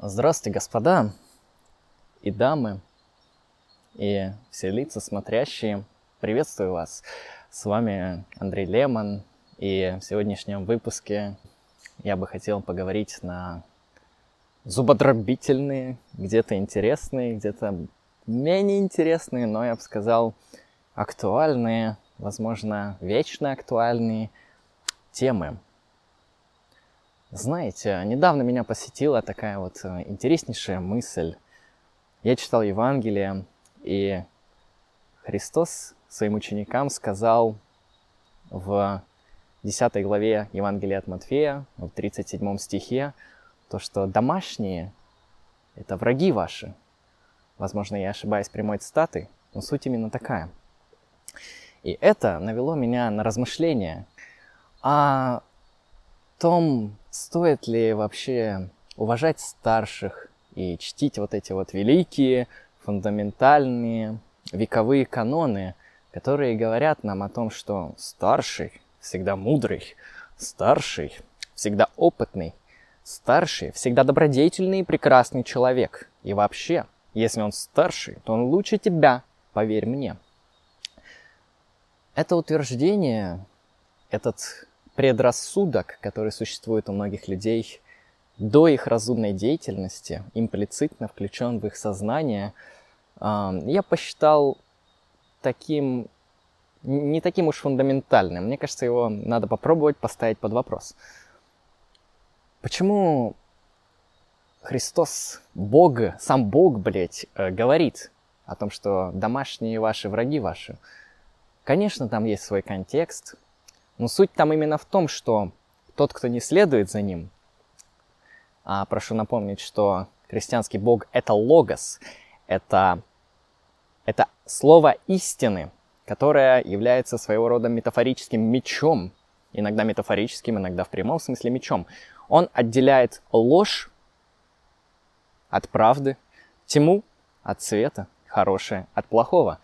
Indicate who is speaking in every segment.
Speaker 1: Здравствуйте, господа и дамы, и все лица смотрящие. Приветствую вас. С вами Андрей Лемон, и в сегодняшнем выпуске я бы хотел поговорить на зубодробительные, где-то интересные, где-то менее интересные, но я бы сказал актуальные, возможно, вечно актуальные темы. Знаете, недавно меня посетила такая вот э, интереснейшая мысль. Я читал Евангелие, и Христос своим ученикам сказал в 10 главе Евангелия от Матфея, в 37 стихе, то, что домашние – это враги ваши. Возможно, я ошибаюсь прямой цитатой, но суть именно такая. И это навело меня на размышления о том, стоит ли вообще уважать старших и чтить вот эти вот великие, фундаментальные, вековые каноны, которые говорят нам о том, что старший всегда мудрый, старший всегда опытный, старший всегда добродетельный и прекрасный человек. И вообще, если он старший, то он лучше тебя, поверь мне. Это утверждение, этот предрассудок, который существует у многих людей до их разумной деятельности, имплицитно включен в их сознание, я посчитал таким не таким уж фундаментальным. Мне кажется, его надо попробовать поставить под вопрос. Почему Христос, Бог, сам Бог, блядь, э, говорит о том, что домашние ваши враги ваши? Конечно, там есть свой контекст, но суть там именно в том, что тот, кто не следует за ним, а прошу напомнить, что христианский Бог — это логос, это, это слово истины, которое является своего рода метафорическим мечом, иногда метафорическим, иногда в прямом смысле мечом. Он отделяет ложь от правды, тьму от света, хорошее от плохого.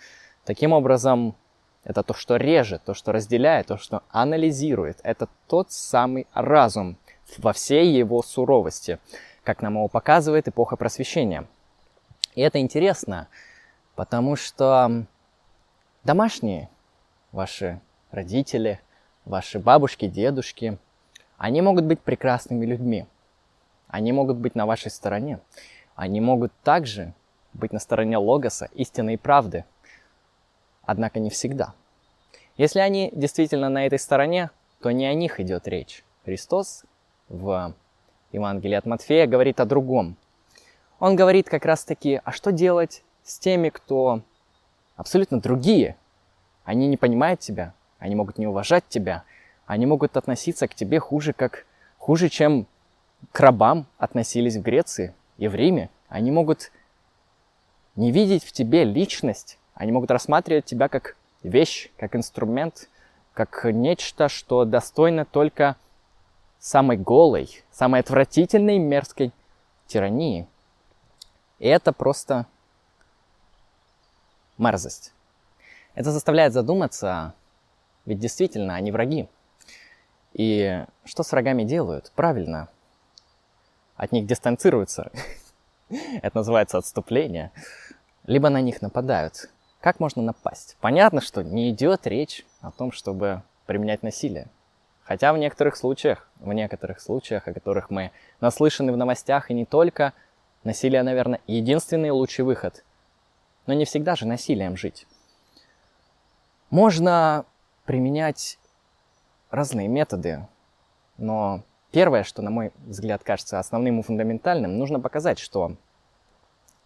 Speaker 1: Таким образом, это то, что режет, то, что разделяет, то, что анализирует. Это тот самый разум во всей его суровости, как нам его показывает эпоха просвещения. И это интересно, потому что домашние, ваши родители, ваши бабушки, дедушки, они могут быть прекрасными людьми. Они могут быть на вашей стороне. Они могут также быть на стороне логоса, истины и правды – однако не всегда. Если они действительно на этой стороне, то не о них идет речь. Христос в Евангелии от Матфея говорит о другом. Он говорит как раз-таки, а что делать с теми, кто абсолютно другие? Они не понимают тебя, они могут не уважать тебя, они могут относиться к тебе хуже, как хуже, чем к рабам относились в Греции и в Риме. Они могут не видеть в тебе личность, они могут рассматривать тебя как вещь, как инструмент, как нечто, что достойно только самой голой, самой отвратительной мерзкой тирании. И это просто мерзость. Это заставляет задуматься, ведь действительно они враги. И что с врагами делают? Правильно. От них дистанцируются. Это называется отступление. Либо на них нападают. Как можно напасть? Понятно, что не идет речь о том, чтобы применять насилие. Хотя в некоторых случаях, в некоторых случаях, о которых мы наслышаны в новостях, и не только, насилие, наверное, единственный лучший выход. Но не всегда же насилием жить. Можно применять разные методы, но первое, что, на мой взгляд, кажется основным и фундаментальным, нужно показать, что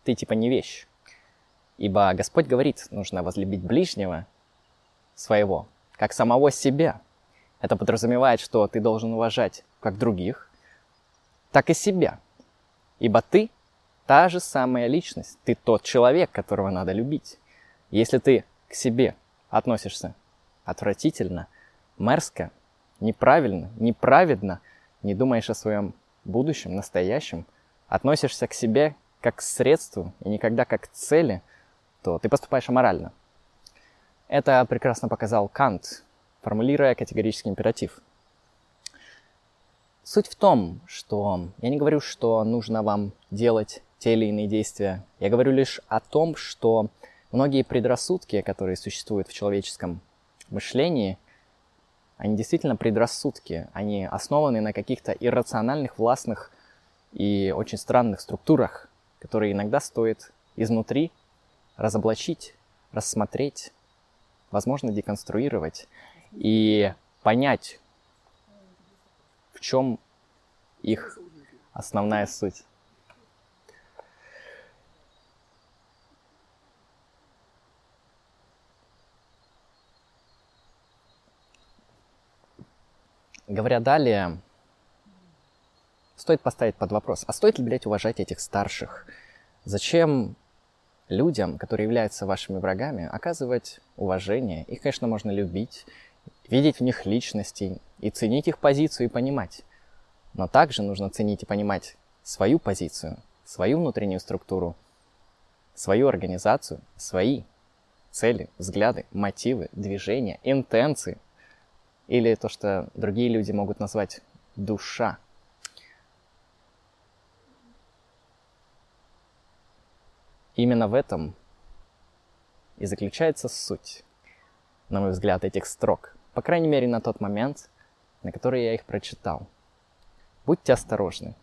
Speaker 1: ты типа не вещь. Ибо Господь говорит, нужно возлюбить ближнего своего, как самого себя. Это подразумевает, что ты должен уважать как других, так и себя. Ибо ты та же самая личность, ты тот человек, которого надо любить. Если ты к себе относишься отвратительно, мерзко, неправильно, неправедно, не думаешь о своем будущем, настоящем, относишься к себе как к средству и никогда как к цели, то ты поступаешь аморально. Это прекрасно показал Кант, формулируя категорический императив. Суть в том, что я не говорю, что нужно вам делать те или иные действия. Я говорю лишь о том, что многие предрассудки, которые существуют в человеческом мышлении, они действительно предрассудки. Они основаны на каких-то иррациональных, властных и очень странных структурах, которые иногда стоит изнутри разоблачить, рассмотреть, возможно, деконструировать и понять, в чем их основная суть. Говоря далее, стоит поставить под вопрос, а стоит ли, блядь, уважать этих старших? Зачем людям, которые являются вашими врагами, оказывать уважение? Их, конечно, можно любить, видеть в них личностей и ценить их позицию и понимать. Но также нужно ценить и понимать свою позицию, свою внутреннюю структуру, свою организацию, свои цели, взгляды, мотивы, движения, интенции – или то, что другие люди могут назвать душа. Именно в этом и заключается суть, на мой взгляд, этих строк. По крайней мере, на тот момент, на который я их прочитал. Будьте осторожны,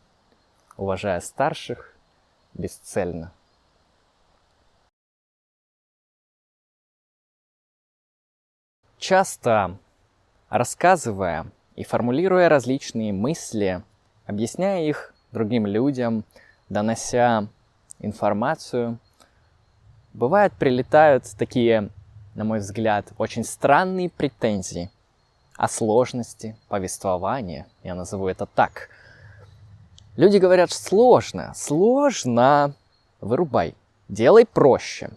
Speaker 1: уважая старших бесцельно. Часто рассказывая и формулируя различные мысли, объясняя их другим людям, донося информацию, бывает прилетают такие, на мой взгляд, очень странные претензии о сложности повествования, я назову это так. Люди говорят, сложно, сложно, вырубай, делай проще,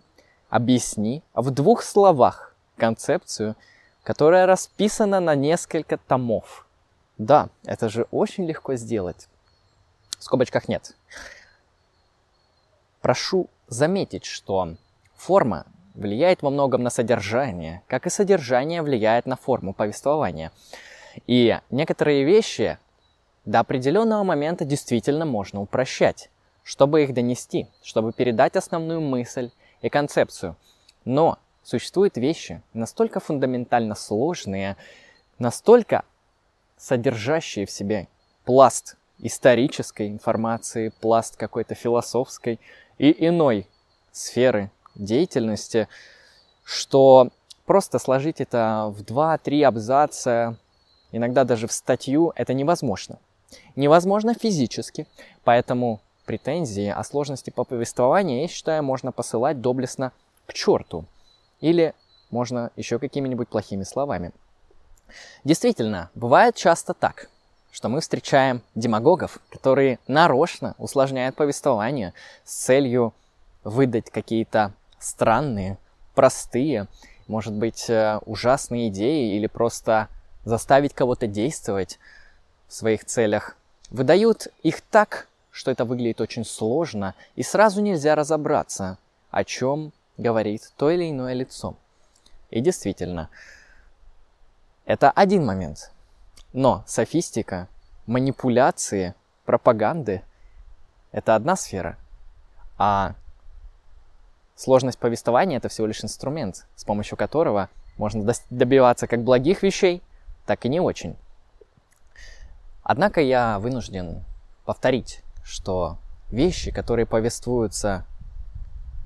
Speaker 1: объясни в двух словах концепцию – которая расписана на несколько томов. Да, это же очень легко сделать. В скобочках нет. Прошу заметить, что форма влияет во многом на содержание, как и содержание влияет на форму повествования. И некоторые вещи до определенного момента действительно можно упрощать, чтобы их донести, чтобы передать основную мысль и концепцию. Но Существуют вещи настолько фундаментально сложные, настолько содержащие в себе пласт исторической информации, пласт какой-то философской и иной сферы деятельности, что просто сложить это в 2-3 абзаца, иногда даже в статью, это невозможно. Невозможно физически, поэтому претензии о сложности по повествованию, я считаю, можно посылать доблестно к черту. Или можно еще какими-нибудь плохими словами. Действительно, бывает часто так, что мы встречаем демагогов, которые нарочно усложняют повествование с целью выдать какие-то странные, простые, может быть, э, ужасные идеи или просто заставить кого-то действовать в своих целях. Выдают их так, что это выглядит очень сложно, и сразу нельзя разобраться, о чем говорит то или иное лицо. И действительно, это один момент. Но софистика, манипуляции, пропаганды – это одна сфера. А сложность повествования – это всего лишь инструмент, с помощью которого можно добиваться как благих вещей, так и не очень. Однако я вынужден повторить, что вещи, которые повествуются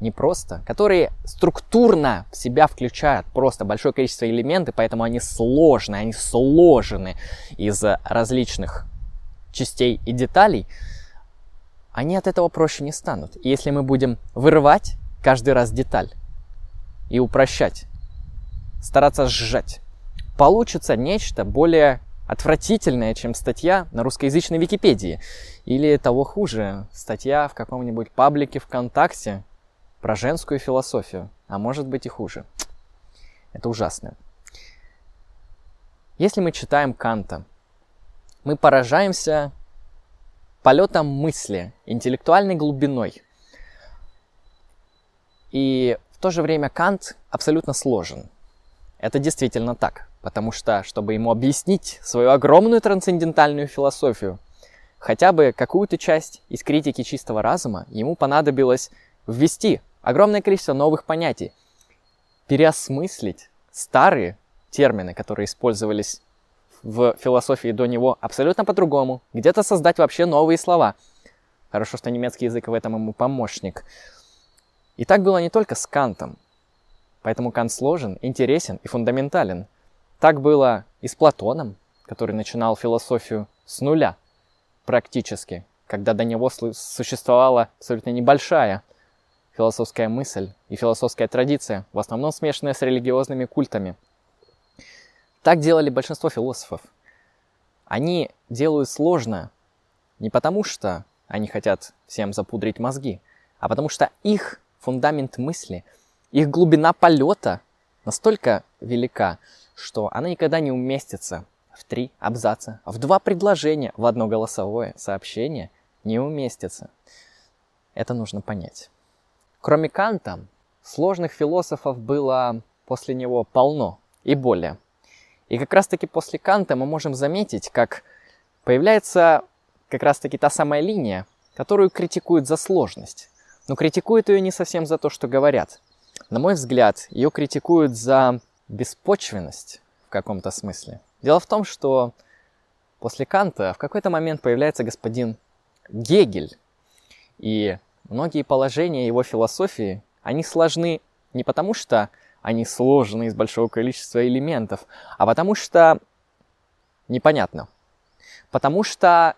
Speaker 1: непросто, которые структурно в себя включают просто большое количество элементов, поэтому они сложные, они сложены из различных частей и деталей, они от этого проще не станут. И если мы будем вырывать каждый раз деталь и упрощать, стараться сжать, получится нечто более отвратительное, чем статья на русскоязычной Википедии. Или того хуже, статья в каком-нибудь паблике ВКонтакте, про женскую философию, а может быть и хуже. Это ужасно. Если мы читаем Канта, мы поражаемся полетом мысли, интеллектуальной глубиной. И в то же время Кант абсолютно сложен. Это действительно так, потому что, чтобы ему объяснить свою огромную трансцендентальную философию, хотя бы какую-то часть из критики чистого разума, ему понадобилось ввести огромное количество новых понятий, переосмыслить старые термины, которые использовались в философии до него абсолютно по-другому, где-то создать вообще новые слова. Хорошо, что немецкий язык в этом ему помощник. И так было не только с Кантом. Поэтому Кант сложен, интересен и фундаментален. Так было и с Платоном, который начинал философию с нуля, практически, когда до него существовала абсолютно небольшая философская мысль и философская традиция, в основном смешанная с религиозными культами – так делали большинство философов. Они делают сложно не потому, что они хотят всем запудрить мозги, а потому что их фундамент мысли, их глубина полета настолько велика, что она никогда не уместится в три абзаца, в два предложения, в одно голосовое сообщение не уместится. Это нужно понять. Кроме Канта, сложных философов было после него полно и более. И как раз-таки после Канта мы можем заметить, как появляется как раз-таки та самая линия, которую критикуют за сложность. Но критикуют ее не совсем за то, что говорят. На мой взгляд, ее критикуют за беспочвенность в каком-то смысле. Дело в том, что после Канта в какой-то момент появляется господин Гегель. И многие положения его философии, они сложны не потому, что они сложены из большого количества элементов, а потому что непонятно. Потому что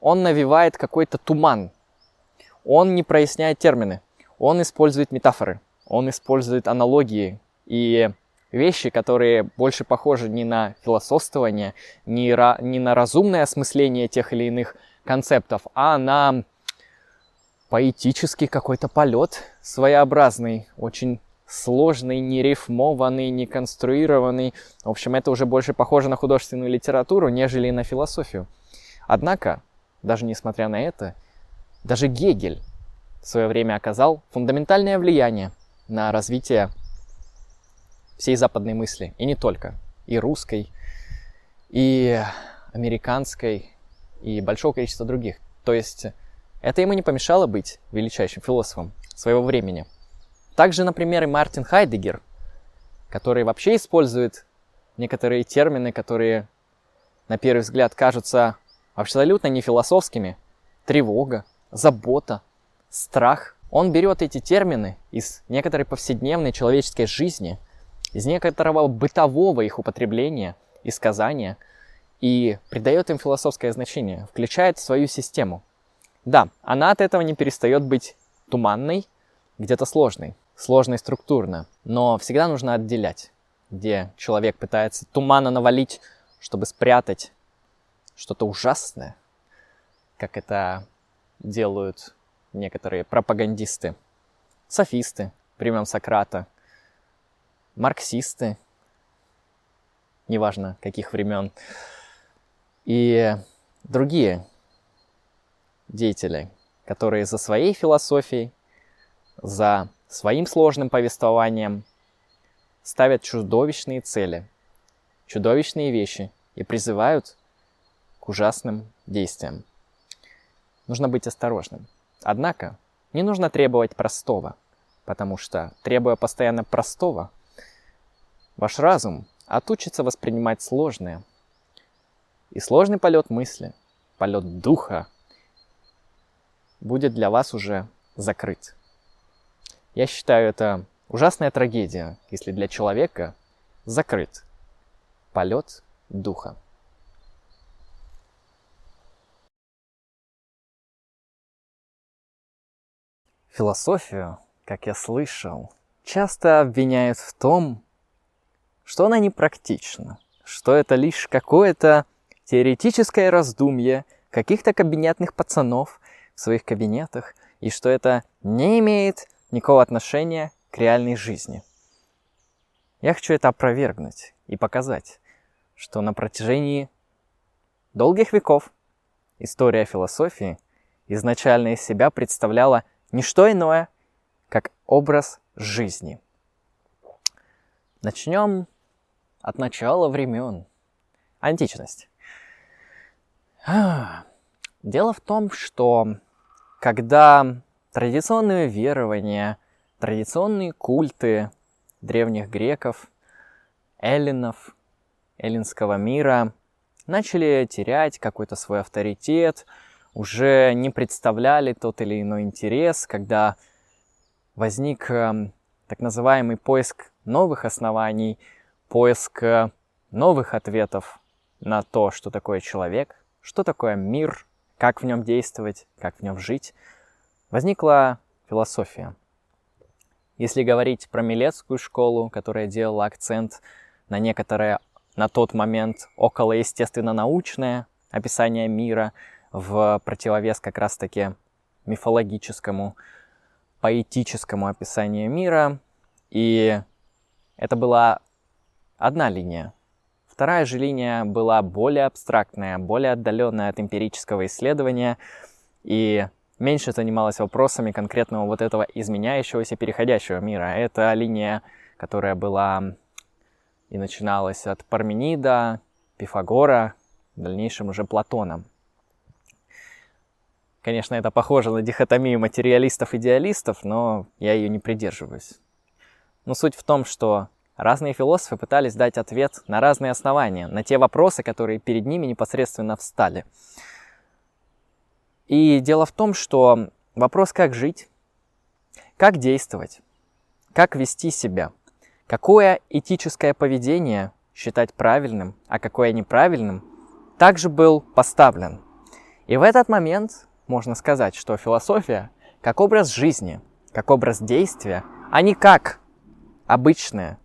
Speaker 1: он навевает какой-то туман. Он не проясняет термины. Он использует метафоры. Он использует аналогии и вещи, которые больше похожи не на философствование, не, ра, не на разумное осмысление тех или иных концептов, а на поэтический какой-то полет своеобразный, очень сложный, не рифмованный, не конструированный. В общем, это уже больше похоже на художественную литературу, нежели на философию. Однако, даже несмотря на это, даже Гегель в свое время оказал фундаментальное влияние на развитие всей западной мысли, и не только, и русской, и американской, и большого количества других. То есть это ему не помешало быть величайшим философом своего времени – также, например, и Мартин Хайдегер, который вообще использует некоторые термины, которые на первый взгляд кажутся абсолютно не философскими. Тревога, забота, страх. Он берет эти термины из некоторой повседневной человеческой жизни, из некоторого бытового их употребления и сказания, и придает им философское значение, включает в свою систему. Да, она от этого не перестает быть туманной, где-то сложной. Сложно и структурно, но всегда нужно отделять, где человек пытается тумана навалить, чтобы спрятать что-то ужасное, как это делают некоторые пропагандисты, софисты времен Сократа, марксисты, неважно каких времен, и другие деятели, которые за своей философией, за своим сложным повествованием ставят чудовищные цели, чудовищные вещи и призывают к ужасным действиям. Нужно быть осторожным. Однако не нужно требовать простого, потому что, требуя постоянно простого, ваш разум отучится воспринимать сложное. И сложный полет мысли, полет духа будет для вас уже закрыт. Я считаю, это ужасная трагедия, если для человека закрыт полет духа. Философию, как я слышал, часто обвиняют в том, что она непрактична, что это лишь какое-то теоретическое раздумье каких-то кабинетных пацанов в своих кабинетах, и что это не имеет никакого отношения к реальной жизни. Я хочу это опровергнуть и показать, что на протяжении долгих веков история философии изначально из себя представляла не что иное, как образ жизни. Начнем от начала времен. Античность. Дело в том, что когда традиционные верования, традиционные культы древних греков, эллинов, эллинского мира начали терять какой-то свой авторитет, уже не представляли тот или иной интерес, когда возник э, так называемый поиск новых оснований, поиск э, новых ответов на то, что такое человек, что такое мир, как в нем действовать, как в нем жить, возникла философия. Если говорить про Милецкую школу, которая делала акцент на некоторое на тот момент около естественно-научное описание мира в противовес как раз-таки мифологическому, поэтическому описанию мира. И это была одна линия. Вторая же линия была более абстрактная, более отдаленная от эмпирического исследования и меньше занималась вопросами конкретного вот этого изменяющегося, переходящего мира. Это линия, которая была и начиналась от Парменида, Пифагора, в дальнейшем уже Платона. Конечно, это похоже на дихотомию материалистов-идеалистов, но я ее не придерживаюсь. Но суть в том, что разные философы пытались дать ответ на разные основания, на те вопросы, которые перед ними непосредственно встали. И дело в том, что вопрос, как жить, как действовать, как вести себя, какое этическое поведение считать правильным, а какое неправильным, также был поставлен. И в этот момент можно сказать, что философия как образ жизни, как образ действия, а не как обычное,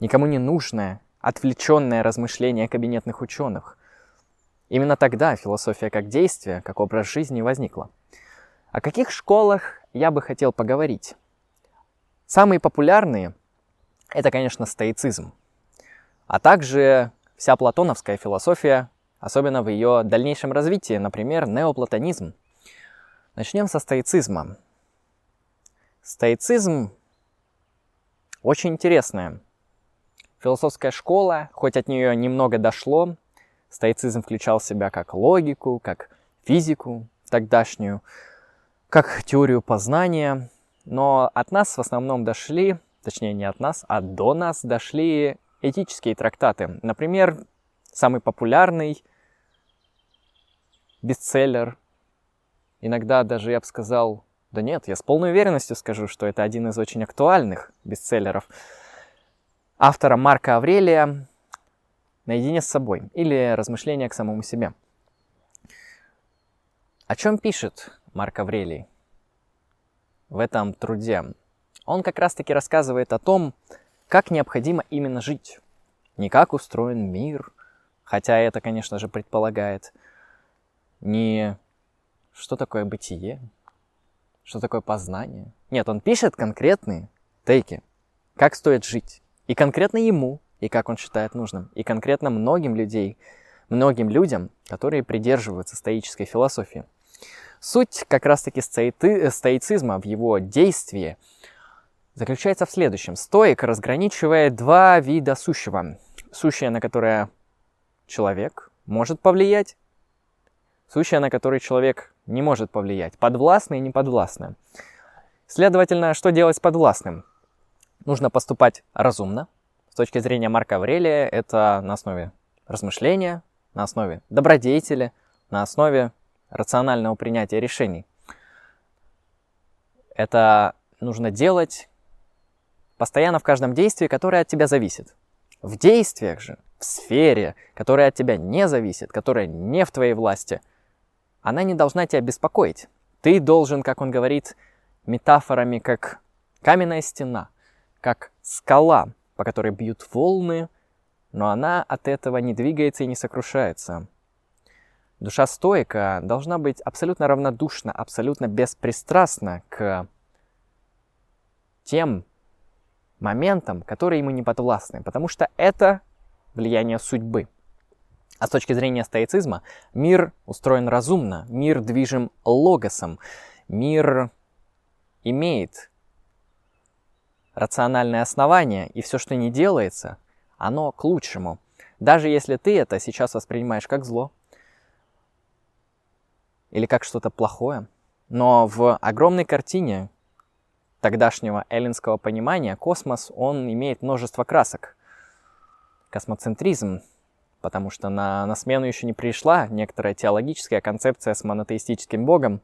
Speaker 1: никому не нужное, отвлеченное размышление кабинетных ученых. Именно тогда философия как действие, как образ жизни возникла. О каких школах я бы хотел поговорить? Самые популярные – это, конечно, стоицизм, а также вся платоновская философия, особенно в ее дальнейшем развитии, например, неоплатонизм. Начнем со стоицизма. Стоицизм очень интересная философская школа, хоть от нее немного дошло, Стоицизм включал в себя как логику, как физику тогдашнюю, как теорию познания. Но от нас в основном дошли, точнее не от нас, а до нас дошли этические трактаты. Например, самый популярный бестселлер, иногда даже я бы сказал, да нет, я с полной уверенностью скажу, что это один из очень актуальных бестселлеров автора Марка Аврелия наедине с собой или размышления к самому себе. О чем пишет Марк Аврелий в этом труде? Он как раз-таки рассказывает о том, как необходимо именно жить. Не как устроен мир, хотя это, конечно же, предполагает. Не что такое бытие, что такое познание. Нет, он пишет конкретные тейки, как стоит жить. И конкретно ему и как он считает нужным. И конкретно многим людей, многим людям, которые придерживаются стоической философии. Суть как раз-таки стоицизма в его действии заключается в следующем. Стоик разграничивает два вида сущего. Сущее, на которое человек может повлиять, сущее, на которое человек не может повлиять. Подвластное и неподвластное. Следовательно, что делать с подвластным? Нужно поступать разумно, точки зрения Марка Аврелия, это на основе размышления, на основе добродетели, на основе рационального принятия решений. Это нужно делать постоянно в каждом действии, которое от тебя зависит. В действиях же, в сфере, которая от тебя не зависит, которая не в твоей власти, она не должна тебя беспокоить. Ты должен, как он говорит, метафорами, как каменная стена, как скала, по которой бьют волны, но она от этого не двигается и не сокрушается. Душа стоика должна быть абсолютно равнодушна, абсолютно беспристрастна к тем моментам, которые ему не подвластны, потому что это влияние судьбы. А с точки зрения стоицизма, мир устроен разумно, мир движим логосом, мир имеет рациональное основание, и все, что не делается, оно к лучшему. Даже если ты это сейчас воспринимаешь как зло или как что-то плохое. Но в огромной картине тогдашнего эллинского понимания космос, он имеет множество красок. Космоцентризм, потому что на, на смену еще не пришла некоторая теологическая концепция с монотеистическим богом.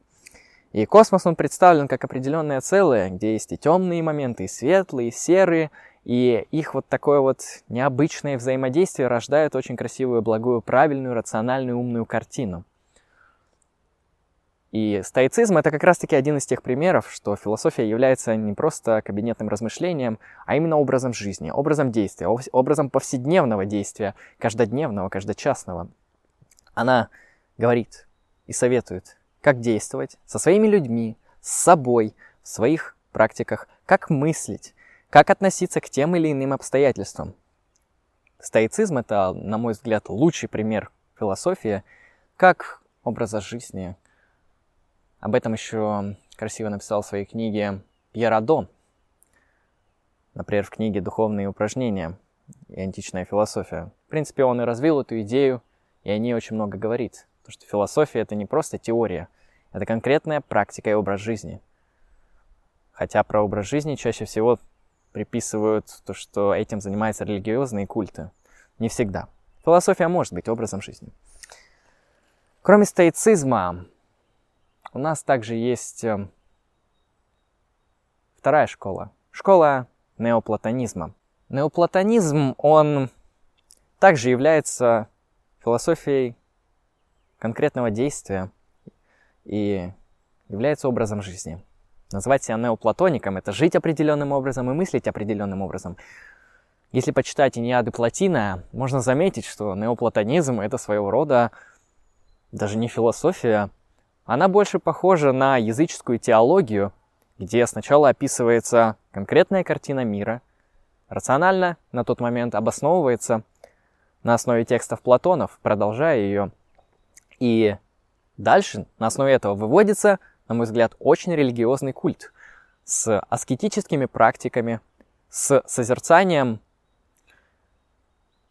Speaker 1: И космос, он представлен как определенное целое, где есть и темные моменты, и светлые, и серые, и их вот такое вот необычное взаимодействие рождает очень красивую, благую, правильную, рациональную, умную картину. И стоицизм — это как раз-таки один из тех примеров, что философия является не просто кабинетным размышлением, а именно образом жизни, образом действия, образом повседневного действия, каждодневного, каждочасного. Она говорит и советует, как действовать со своими людьми, с собой, в своих практиках, как мыслить, как относиться к тем или иным обстоятельствам. Стоицизм — это, на мой взгляд, лучший пример философии как образа жизни, об этом еще красиво написал в своей книге Пьер Адон. Например, в книге «Духовные упражнения» и античная философия. В принципе, он и развил эту идею, и о ней очень много говорит. Потому что философия — это не просто теория, это конкретная практика и образ жизни. Хотя про образ жизни чаще всего приписывают то, что этим занимаются религиозные культы. Не всегда. Философия может быть образом жизни. Кроме стоицизма, у нас также есть эм, вторая школа. Школа неоплатонизма. Неоплатонизм, он также является философией конкретного действия и является образом жизни. Назвать себя неоплатоником – это жить определенным образом и мыслить определенным образом. Если почитать Иниады Платина, можно заметить, что неоплатонизм – это своего рода даже не философия, она больше похожа на языческую теологию, где сначала описывается конкретная картина мира, рационально на тот момент обосновывается на основе текстов Платонов, продолжая ее. И дальше на основе этого выводится, на мой взгляд, очень религиозный культ с аскетическими практиками, с созерцанием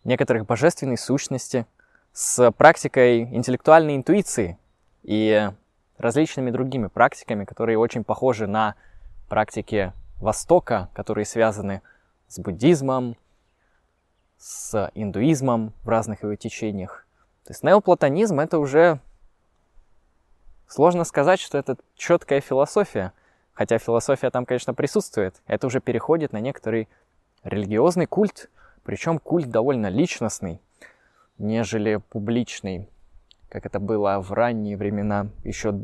Speaker 1: некоторых божественной сущности, с практикой интеллектуальной интуиции и различными другими практиками, которые очень похожи на практики Востока, которые связаны с буддизмом, с индуизмом в разных его течениях. То есть неоплатонизм это уже сложно сказать, что это четкая философия, хотя философия там, конечно, присутствует. Это уже переходит на некоторый религиозный культ, причем культ довольно личностный, нежели публичный как это было в ранние времена, еще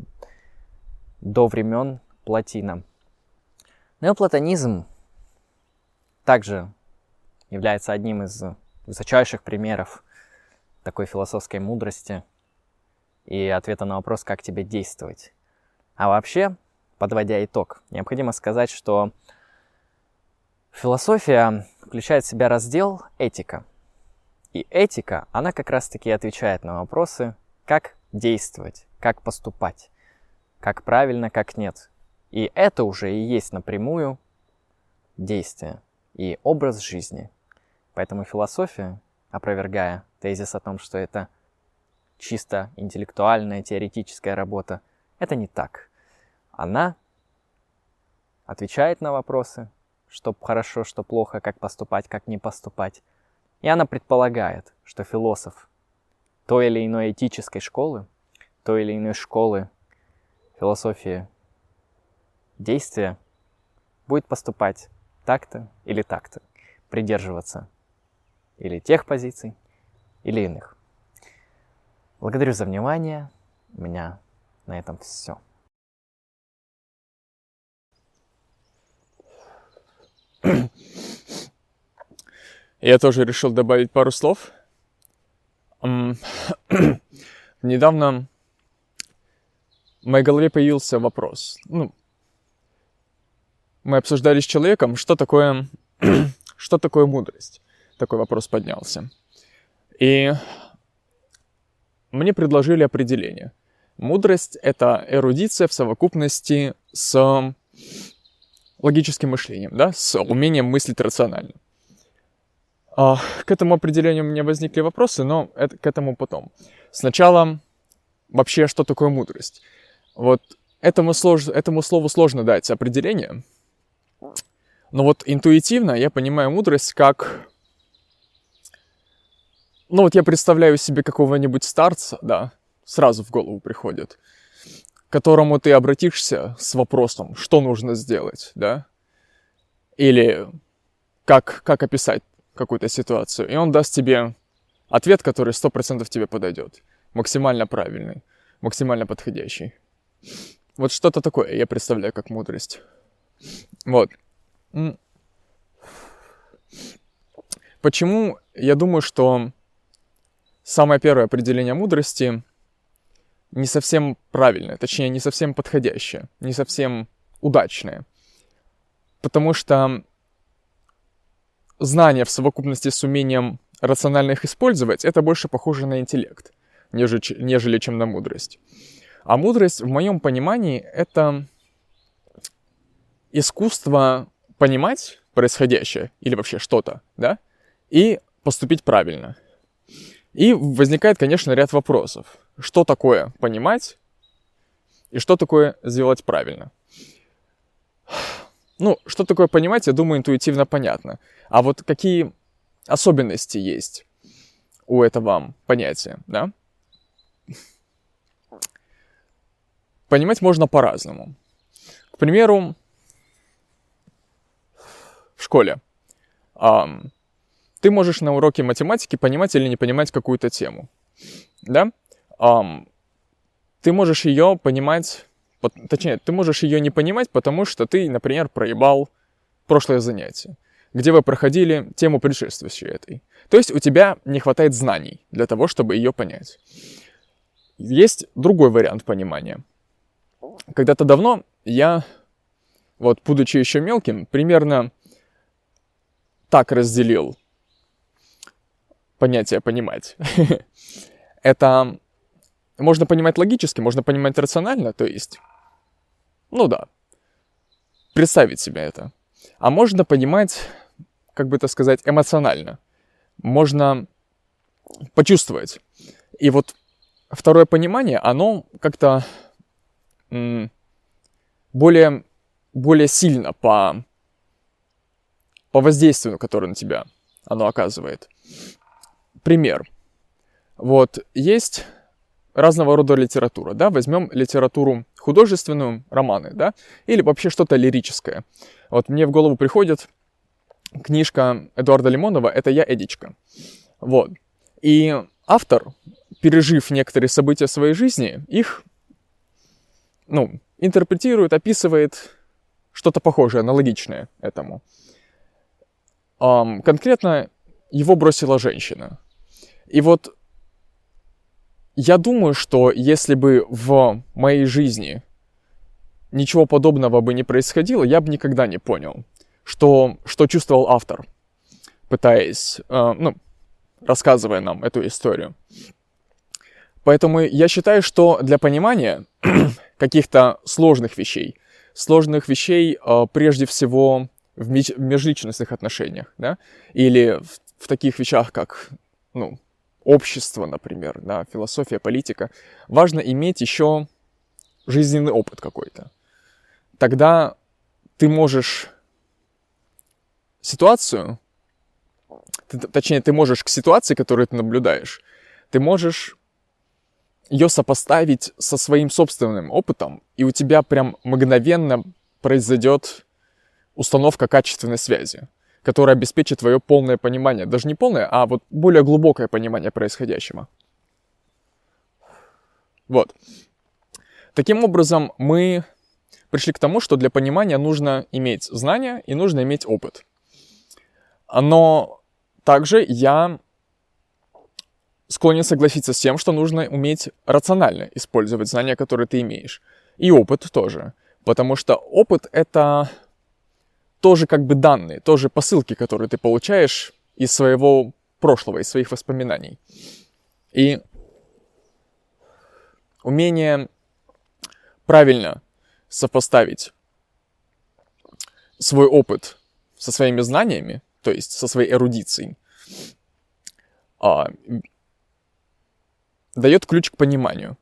Speaker 1: до времен Платина. Неоплатонизм также является одним из высочайших примеров такой философской мудрости и ответа на вопрос, как тебе действовать. А вообще, подводя итог, необходимо сказать, что философия включает в себя раздел этика. И этика, она как раз-таки отвечает на вопросы, как действовать, как поступать, как правильно, как нет. И это уже и есть напрямую действие и образ жизни. Поэтому философия, опровергая тезис о том, что это чисто интеллектуальная, теоретическая работа, это не так. Она отвечает на вопросы, что хорошо, что плохо, как поступать, как не поступать. И она предполагает, что философ той или иной этической школы, той или иной школы философии действия будет поступать так-то или так-то, придерживаться или тех позиций, или иных. Благодарю за внимание. У меня на этом все.
Speaker 2: Я тоже решил добавить пару слов. Недавно в моей голове появился вопрос. Ну, мы обсуждали с человеком, что такое, что такое мудрость. Такой вопрос поднялся. И мне предложили определение. Мудрость — это эрудиция в совокупности с логическим мышлением, да, с умением мыслить рационально. А, к этому определению у меня возникли вопросы, но это, к этому потом. Сначала вообще, что такое мудрость? Вот этому, слож, этому слову сложно дать определение, но вот интуитивно я понимаю мудрость как... Ну вот я представляю себе какого-нибудь старца, да, сразу в голову приходит, к которому ты обратишься с вопросом, что нужно сделать, да, или как, как описать какую-то ситуацию, и он даст тебе ответ, который 100% тебе подойдет, максимально правильный, максимально подходящий. Вот что-то такое я представляю как мудрость. Вот. Почему я думаю, что самое первое определение мудрости не совсем правильное, точнее, не совсем подходящее, не совсем удачное. Потому что знания в совокупности с умением рационально их использовать, это больше похоже на интеллект, нежели, нежели чем на мудрость. А мудрость, в моем понимании, это искусство понимать происходящее или вообще что-то, да, и поступить правильно. И возникает, конечно, ряд вопросов. Что такое понимать и что такое сделать правильно? Ну, что такое понимать, я думаю, интуитивно понятно. А вот какие особенности есть у этого понятия, да? Понимать можно по-разному. К примеру, в школе. Ты можешь на уроке математики понимать или не понимать какую-то тему. Да? Um, ты можешь ее понимать, точнее, ты можешь ее не понимать, потому что ты, например, проебал прошлое занятие, где вы проходили тему предшествующей этой. То есть у тебя не хватает знаний для того, чтобы ее понять. Есть другой вариант понимания. Когда-то давно я, вот будучи еще мелким, примерно так разделил понятие «понимать». Это можно понимать логически, можно понимать рационально, то есть, ну да, представить себе это. А можно понимать, как бы это сказать, эмоционально. Можно почувствовать. И вот второе понимание, оно как-то более, более сильно по по воздействию, которое на тебя оно оказывает. Пример. Вот есть разного рода литература, да, возьмем литературу художественную, романы, да, или вообще что-то лирическое. Вот мне в голову приходит книжка Эдуарда Лимонова «Это я, Эдичка». Вот. И автор, пережив некоторые события своей жизни, их, ну, интерпретирует, описывает что-то похожее, аналогичное этому. Конкретно его бросила женщина. И вот я думаю, что если бы в моей жизни ничего подобного бы не происходило, я бы никогда не понял, что, что чувствовал автор, пытаясь, э, ну, рассказывая нам эту историю. Поэтому я считаю, что для понимания каких-то сложных вещей, сложных вещей э, прежде всего в, меж- в межличностных отношениях, да, или в, в таких вещах, как, ну, общество, например, да, философия, политика, важно иметь еще жизненный опыт какой-то. Тогда ты можешь ситуацию, ты, точнее, ты можешь к ситуации, которую ты наблюдаешь, ты можешь ее сопоставить со своим собственным опытом, и у тебя прям мгновенно произойдет установка качественной связи, которая обеспечит твое полное понимание. Даже не полное, а вот более глубокое понимание происходящего. Вот. Таким образом, мы пришли к тому, что для понимания нужно иметь знания и нужно иметь опыт. Но также я склонен согласиться с тем, что нужно уметь рационально использовать знания, которые ты имеешь. И опыт тоже. Потому что опыт — это тоже как бы данные, тоже посылки, которые ты получаешь из своего прошлого, из своих воспоминаний. И умение правильно сопоставить свой опыт со своими знаниями, то есть со своей эрудицией, а, дает ключ к пониманию.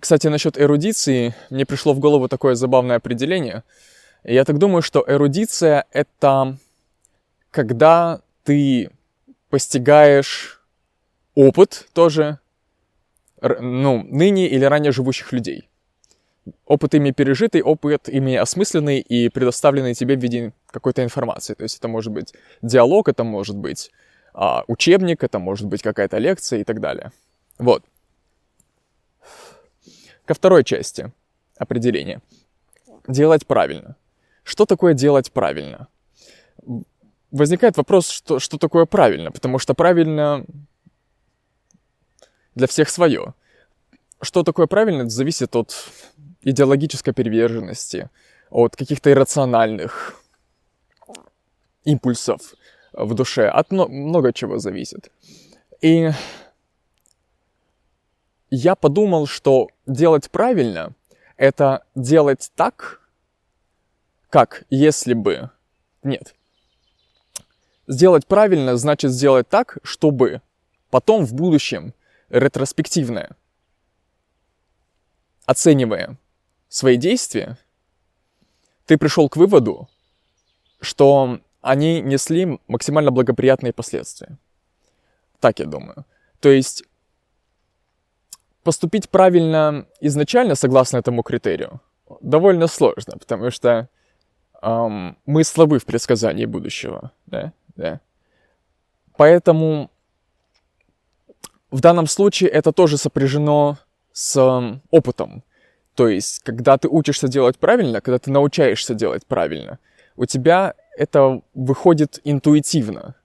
Speaker 2: Кстати, насчет эрудиции, мне пришло в голову такое забавное определение. Я так думаю, что эрудиция — это когда ты постигаешь опыт тоже, ну, ныне или ранее живущих людей. Опыт ими пережитый, опыт ими осмысленный и предоставленный тебе в виде какой-то информации. То есть это может быть диалог, это может быть а, учебник, это может быть какая-то лекция и так далее. Вот. Ко второй части определения. Делать правильно. Что такое делать правильно? Возникает вопрос, что, что такое правильно, потому что правильно для всех свое. Что такое правильно, зависит от идеологической приверженности, от каких-то иррациональных импульсов в душе, от много чего зависит. И я подумал, что делать правильно — это делать так, как если бы... Нет. Сделать правильно значит сделать так, чтобы потом в будущем ретроспективное, оценивая свои действия, ты пришел к выводу, что они несли максимально благоприятные последствия. Так я думаю. То есть поступить правильно изначально, согласно этому критерию, довольно сложно, потому что эм, мы слабы в предсказании будущего, да, да. Поэтому в данном случае это тоже сопряжено с опытом. То есть, когда ты учишься делать правильно, когда ты научаешься делать правильно, у тебя это выходит интуитивно.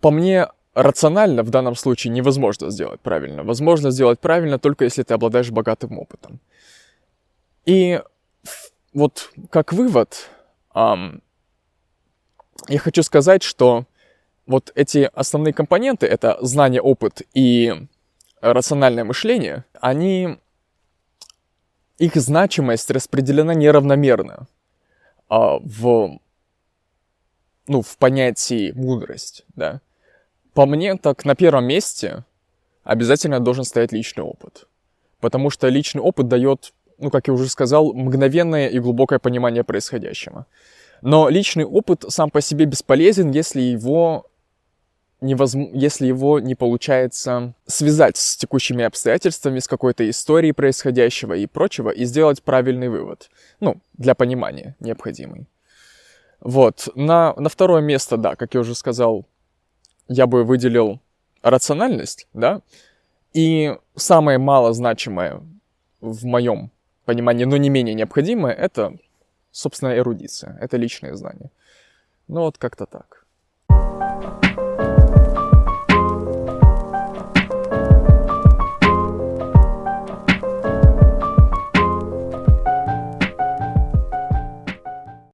Speaker 2: По мне, рационально в данном случае невозможно сделать правильно. Возможно сделать правильно только если ты обладаешь богатым опытом. И вот как вывод, эм, я хочу сказать, что вот эти основные компоненты, это знание, опыт и рациональное мышление, они, их значимость распределена неравномерно а, в, ну, в понятии мудрость, да. По мне, так на первом месте обязательно должен стоять личный опыт. Потому что личный опыт дает, ну, как я уже сказал, мгновенное и глубокое понимание происходящего. Но личный опыт сам по себе бесполезен, если его невозможно, если его не получается связать с текущими обстоятельствами, с какой-то историей происходящего и прочего, и сделать правильный вывод. Ну, для понимания необходимый. Вот. На, на второе место, да, как я уже сказал, я бы выделил рациональность, да, и самое малозначимое в моем понимании, но не менее необходимое, это, собственно, эрудиция, это личные знания. Ну вот как-то так.